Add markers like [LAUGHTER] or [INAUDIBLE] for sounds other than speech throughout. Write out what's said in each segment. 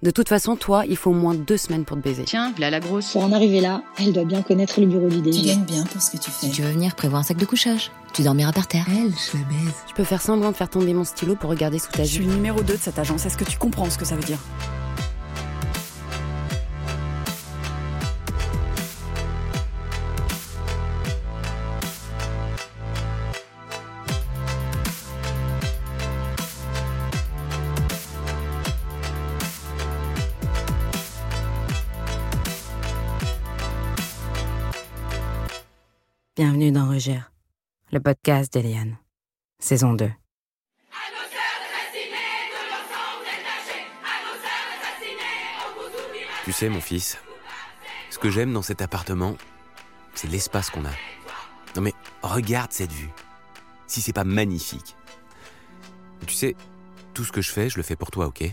De toute façon, toi, il faut au moins deux semaines pour te baiser. Tiens, là la grosse. Pour en arriver là, elle doit bien connaître le bureau du Tu gagnes bien pour ce que tu fais. Si tu veux venir, prévoir un sac de couchage. Tu dormiras par terre. Elle, je la baise. Je peux faire semblant de faire tomber mon stylo pour regarder sous ta Je suis jupe. le numéro 2 de cette agence. Est-ce que tu comprends ce que ça veut dire? Bienvenue dans Regère, le podcast d'Eliane, saison 2. Tu sais, mon fils, ce que j'aime dans cet appartement, c'est l'espace qu'on a. Non mais regarde cette vue. Si c'est pas magnifique. Tu sais, tout ce que je fais, je le fais pour toi, ok?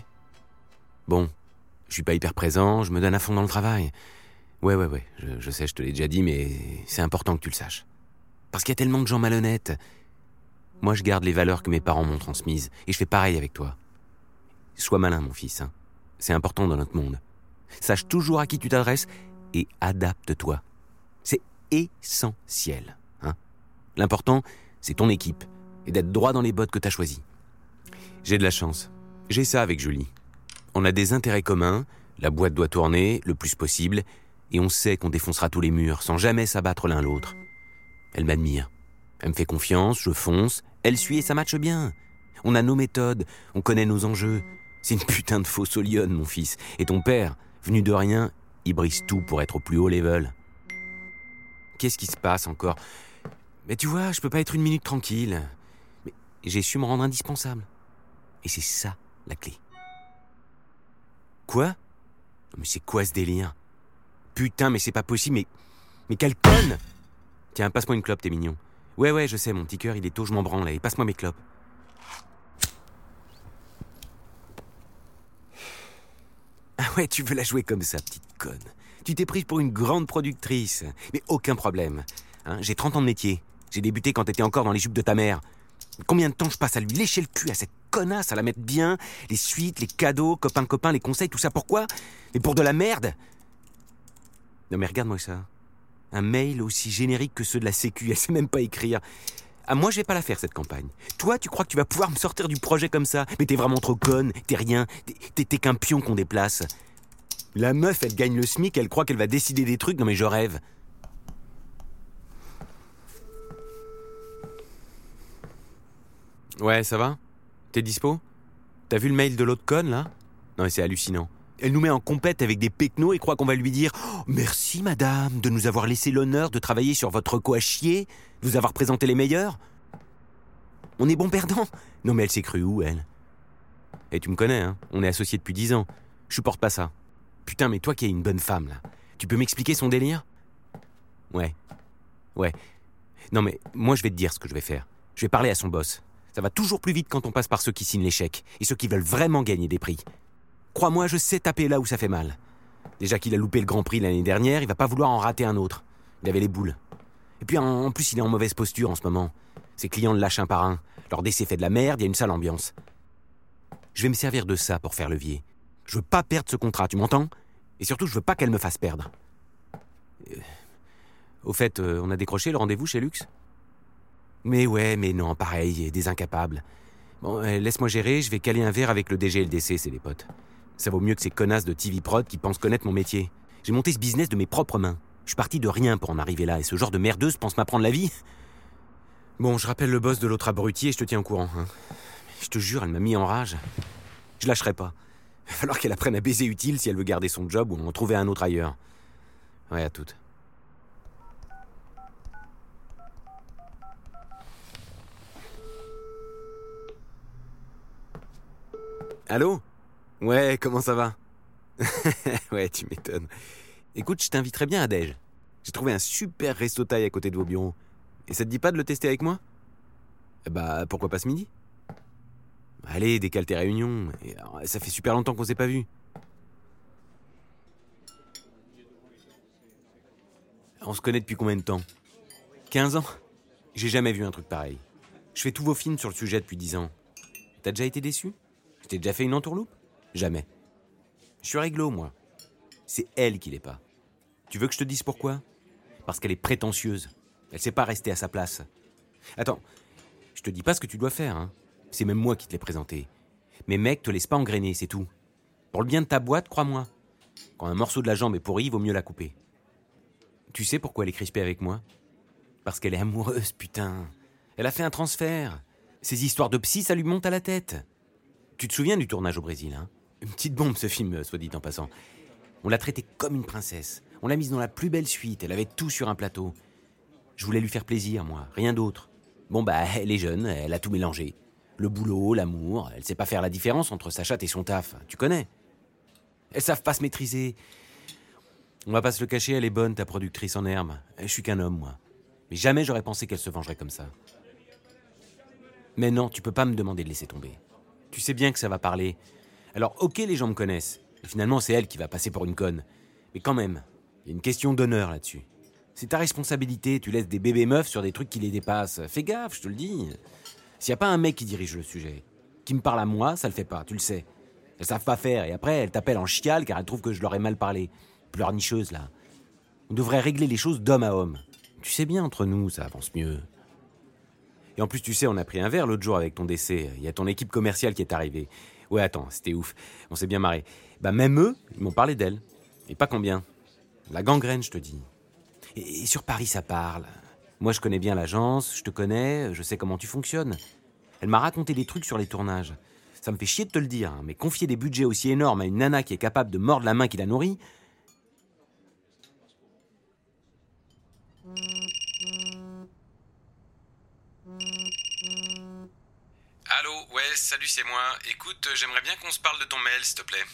Bon, je suis pas hyper présent, je me donne à fond dans le travail. Ouais, ouais, ouais, je, sais, je te l'ai déjà dit, mais c'est important que tu le saches. Parce qu'il y a tellement de gens malhonnêtes. Moi, je garde les valeurs que mes parents m'ont transmises, et je fais pareil avec toi. Sois malin, mon fils. hein. C'est important dans notre monde. Sache toujours à qui tu t'adresses et adapte-toi. C'est essentiel. hein. L'important, c'est ton équipe et d'être droit dans les bottes que tu as choisies. J'ai de la chance. J'ai ça avec Julie. On a des intérêts communs, la boîte doit tourner le plus possible, et on sait qu'on défoncera tous les murs sans jamais s'abattre l'un l'autre. Elle m'admire. Elle me fait confiance, je fonce, elle suit et ça matche bien. On a nos méthodes, on connaît nos enjeux. C'est une [LAUGHS] putain de fausse lionne, mon fils. Et ton père, venu de rien, il brise tout pour être au plus haut level. Qu'est-ce qui se passe encore? Mais tu vois, je peux pas être une minute tranquille. Mais j'ai su me rendre indispensable. Et c'est ça, la clé. Quoi? Mais c'est quoi ce délire? Putain, mais c'est pas possible, mais. Mais quelle conne Tiens, passe-moi une clope, t'es mignon. Ouais, ouais, je sais, mon petit cœur, il est tôt, je m'en branle, et passe-moi mes clopes. Ah ouais, tu veux la jouer comme ça, petite conne. Tu t'es prise pour une grande productrice. Mais aucun problème. Hein, j'ai 30 ans de métier. J'ai débuté quand t'étais encore dans les jupes de ta mère. Combien de temps je passe à lui lécher le cul à cette connasse, à la mettre bien, les suites, les cadeaux, copains copains, les conseils, tout ça pourquoi? Mais pour de la merde Non mais regarde-moi ça. Un mail aussi générique que ceux de la Sécu, elle sait même pas écrire. Ah, moi, je vais pas la faire, cette campagne. Toi, tu crois que tu vas pouvoir me sortir du projet comme ça? Mais t'es vraiment trop conne, t'es rien, t'es- qu'un pion qu'on déplace. La meuf, elle gagne le SMIC, elle croit qu'elle va décider des trucs, non mais je rêve. Ouais, ça va? T'es dispo? T'as vu le mail de l'autre conne, là? Non, mais c'est hallucinant. Elle nous met en compète avec des pecnos et croit qu'on va lui dire Merci, madame, de nous avoir laissé l'honneur de travailler sur votre co à chier, de vous avoir présenté les meilleurs. On est bon perdant Non, mais elle s'est crue où, elle? Et tu me connais, hein On est associés depuis dix ans. Je supporte pas ça. Putain, mais toi qui es une bonne femme, là, tu peux m'expliquer son délire? Ouais. Ouais. Non, mais moi, je vais te dire ce que je vais faire. Je vais parler à son boss. Ça va toujours plus vite quand on passe par ceux qui signent chèques et ceux qui veulent vraiment gagner des prix. Crois-moi, je sais taper là où ça fait mal. Déjà qu'il a loupé le Grand Prix l'année dernière, il va pas vouloir en rater un autre. Il avait les boules. Et puis en, plus, il est en mauvaise posture en ce moment. Ses clients le lâchent un par un. Leur décès fait de la merde, il y a une sale ambiance. Je vais me servir de ça pour faire levier. Je veux pas perdre ce contrat, tu m'entends? Et surtout, je veux pas qu'elle me fasse perdre. Euh, Au fait, euh, on a décroché le rendez-vous chez Lux Mais ouais, mais non, pareil, des incapables. Bon, euh, laisse-moi gérer, je vais caler un verre avec le DG et le DC, c'est des potes. Ça vaut mieux que ces connasses de TV Prod qui pensent connaître mon métier. J'ai monté ce business de mes propres mains. Je suis parti de rien pour en arriver là, et ce genre de merdeuse pense m'apprendre la vie Bon, je rappelle le boss de l'autre abruti et je te tiens au courant. hein. Je te jure, elle m'a mis en rage. Je lâcherai pas. Il va falloir qu'elle apprenne à baiser utile si elle veut garder son job ou en trouver un autre ailleurs. Ouais, à toutes. Allô? Ouais, comment ça va? [LAUGHS] Ouais, tu m'étonnes. Écoute, je t'inviterais bien à Dej. J'ai trouvé un super resto taille à côté de vos bureaux. Et ça te dit pas de le tester avec moi? Eh Bah, pourquoi pas ce midi? Allez, décale tes réunions. Ça fait super longtemps qu'on s'est pas vu. On se connaît depuis combien de temps? 15 ans? J'ai jamais vu un truc pareil. Je fais tous vos films sur le sujet depuis 10 ans. T'as déjà été déçu? Je t'ai déjà fait une entourloupe? Jamais. Je suis réglo, moi. C'est elle qui l'est pas. Tu veux que je te dise pourquoi? Parce qu'elle est prétentieuse. Elle sait pas rester à sa place. Attends, je te dis pas ce que tu dois faire, hein. C'est même moi qui te l'ai présenté. Mais mec, te laisse pas engrainer, c'est tout. Pour le bien de ta boîte, crois-moi. Quand un morceau de la jambe est pourri, vaut mieux la couper. Tu sais pourquoi elle est crispée avec moi? Parce qu'elle est amoureuse, putain. Elle a fait un transfert. Ces histoires de psy, ça lui monte à la tête. Tu te souviens du tournage au Brésil, hein? Une petite bombe, ce film, soit dit en passant. On l'a traitée comme une princesse. On l'a mise dans la plus belle suite. Elle avait tout sur un plateau. Je voulais lui faire plaisir, moi, rien d'autre. Bon, bah, elle est jeune, elle a tout mélangé. Le boulot, l'amour, elle sait pas faire la différence entre sa chatte et son taf. Tu connais? Elles savent pas se maîtriser. On va pas se le cacher, elle est bonne, ta productrice en herbe. Je suis qu'un homme, moi. Mais jamais j'aurais pensé qu'elle se vengerait comme ça. Mais non, tu peux pas me demander de laisser tomber. Tu sais bien que ça va parler. Alors, ok, les gens me connaissent. Et finalement, c'est elle qui va passer pour une conne. Mais quand même, il y a une question d'honneur là-dessus. C'est ta responsabilité, tu laisses des bébés meufs sur des trucs qui les dépassent. Fais gaffe, je te le dis. S'il n'y a pas un mec qui dirige le sujet, qui me parle à moi, ça le fait pas, tu le sais. Elles savent pas faire, et après, elles t'appellent en chiale car elles trouvent que je leur ai mal parlé. Pleurnicheuse, là. On devrait régler les choses d'homme à homme. Tu sais bien, entre nous, ça avance mieux. Et en plus, tu sais, on a pris un verre l'autre jour avec ton décès. Il y a ton équipe commerciale qui est arrivée. Ouais, attends, c'était ouf. On s'est bien marré. Bah, même eux, ils m'ont parlé d'elle. Et pas combien. La gangrène, je te dis. Et, sur Paris, ça parle. Moi, je connais bien l'agence, je te connais, je sais comment tu fonctionnes. Elle m'a raconté des trucs sur les tournages. Ça me fait chier de te le dire, hein, mais confier des budgets aussi énormes à une nana qui est capable de mordre la main qui la nourrit. Salut, c'est moi. Écoute, euh, j'aimerais bien qu'on se parle de ton mail, s'il te plaît.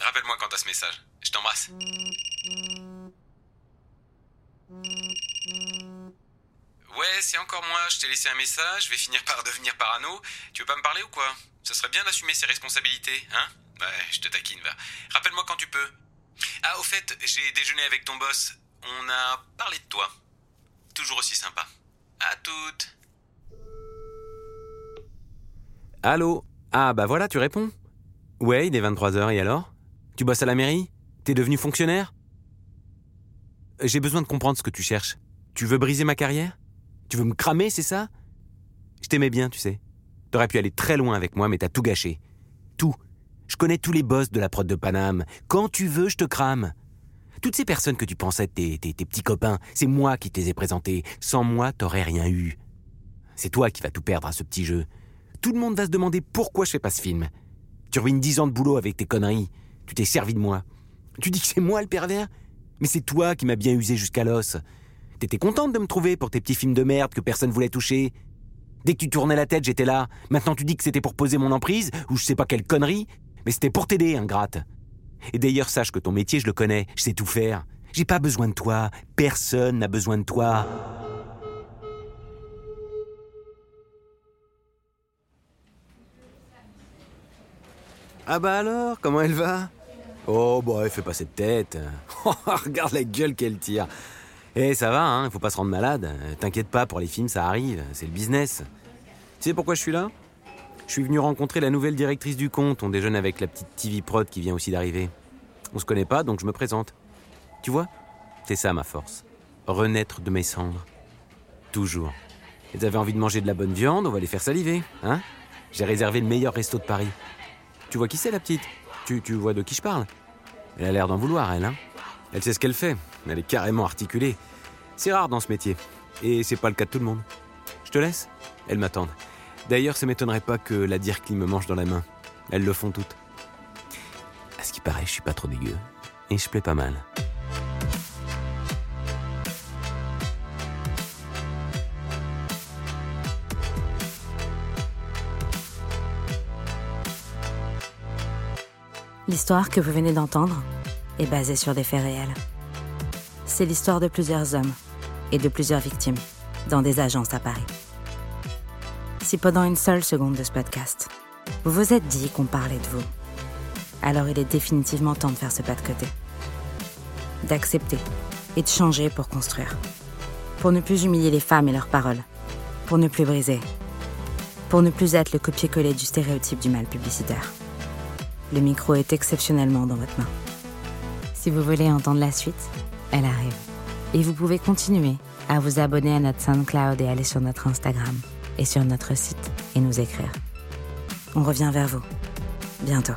Rappelle-moi quand t'as ce message. Je t'embrasse. Ouais, c'est encore moi. Je t'ai laissé un message. Je vais finir par devenir parano. Tu veux pas me parler ou quoi? Ce serait bien d'assumer ses responsabilités, hein? Ouais, je te taquine, va. Rappelle-moi quand tu peux. Ah, au fait, j'ai déjeuné avec ton boss. On a parlé de toi. Toujours aussi sympa. À toutes. Allô? Ah, bah voilà, tu réponds. Ouais, il est 23h, et alors? Tu bosses à la mairie? T'es devenu fonctionnaire? J'ai besoin de comprendre ce que tu cherches. Tu veux briser ma carrière? Tu veux me cramer, c'est ça? Je t'aimais bien, tu sais. T'aurais pu aller très loin avec moi, mais t'as tout gâché. Tout. Je connais tous les boss de la prod de Paname. Quand tu veux, je te crame. Toutes ces personnes que tu pensais tes, tes- tes petits copains, c'est moi qui te les ai présentés. Sans moi, t'aurais rien eu. C'est toi qui vas tout perdre à ce petit jeu. Tout le monde va se demander pourquoi je fais pas ce film. Tu ruines dix ans de boulot avec tes conneries. Tu t'es servi de moi. Tu dis que c'est moi le pervers? Mais c'est toi qui m'as bien usé jusqu'à l'os. T'étais contente de me trouver pour tes petits films de merde que personne voulait toucher. Dès que tu tournais la tête, j'étais là. Maintenant, tu dis que c'était pour poser mon emprise, ou je sais pas quelle connerie, mais c'était pour t'aider, ingrate. Et d'ailleurs, sache que ton métier, je le connais, je sais tout faire. J'ai pas besoin de toi. Personne n'a besoin de toi. Ah bah alors, comment elle va? Oh bah elle fait pas cette tête. [LAUGHS] Oh, regarde la gueule qu'elle tire. Eh ça va, hein, faut pas se rendre malade. T'inquiète pas, pour les films ça arrive, c'est le business. Tu sais pourquoi je suis là? Je suis venu rencontrer la nouvelle directrice du compte. On déjeune avec la petite TV Prod qui vient aussi d'arriver. On se connaît pas, donc je me présente. Tu vois? C'est ça ma force. Renaître de mes cendres. Toujours. Elles avaient envie de manger de la bonne viande, on va les faire saliver, hein? J'ai réservé le meilleur resto de Paris. Tu vois qui c'est la petite? Tu, vois de qui je parle? Elle a l'air d'en vouloir, elle, hein Elle sait ce qu'elle fait. Elle est carrément articulée. C'est rare dans ce métier. Et c'est pas le cas de tout le monde. Je te laisse Elles m'attendent. D'ailleurs, ça m'étonnerait pas que la Dirkly me mange dans la main. Elles le font toutes. À ce qui paraît, je suis pas trop dégueu. Et je plais pas mal. L'histoire que vous venez d'entendre est basée sur des faits réels. C'est l'histoire de plusieurs hommes et de plusieurs victimes dans des agences à Paris. Si pendant une seule seconde de ce podcast, vous vous êtes dit qu'on parlait de vous, alors il est définitivement temps de faire ce pas de côté. D'accepter et de changer pour construire. Pour ne plus humilier les femmes et leurs paroles. Pour ne plus briser. Pour ne plus être le copier-coller du stéréotype du mal publicitaire. Le micro est exceptionnellement dans votre main. Si vous voulez entendre la suite, elle arrive. Et vous pouvez continuer à vous abonner à notre SoundCloud et aller sur notre Instagram et sur notre site et nous écrire. On revient vers vous. Bientôt.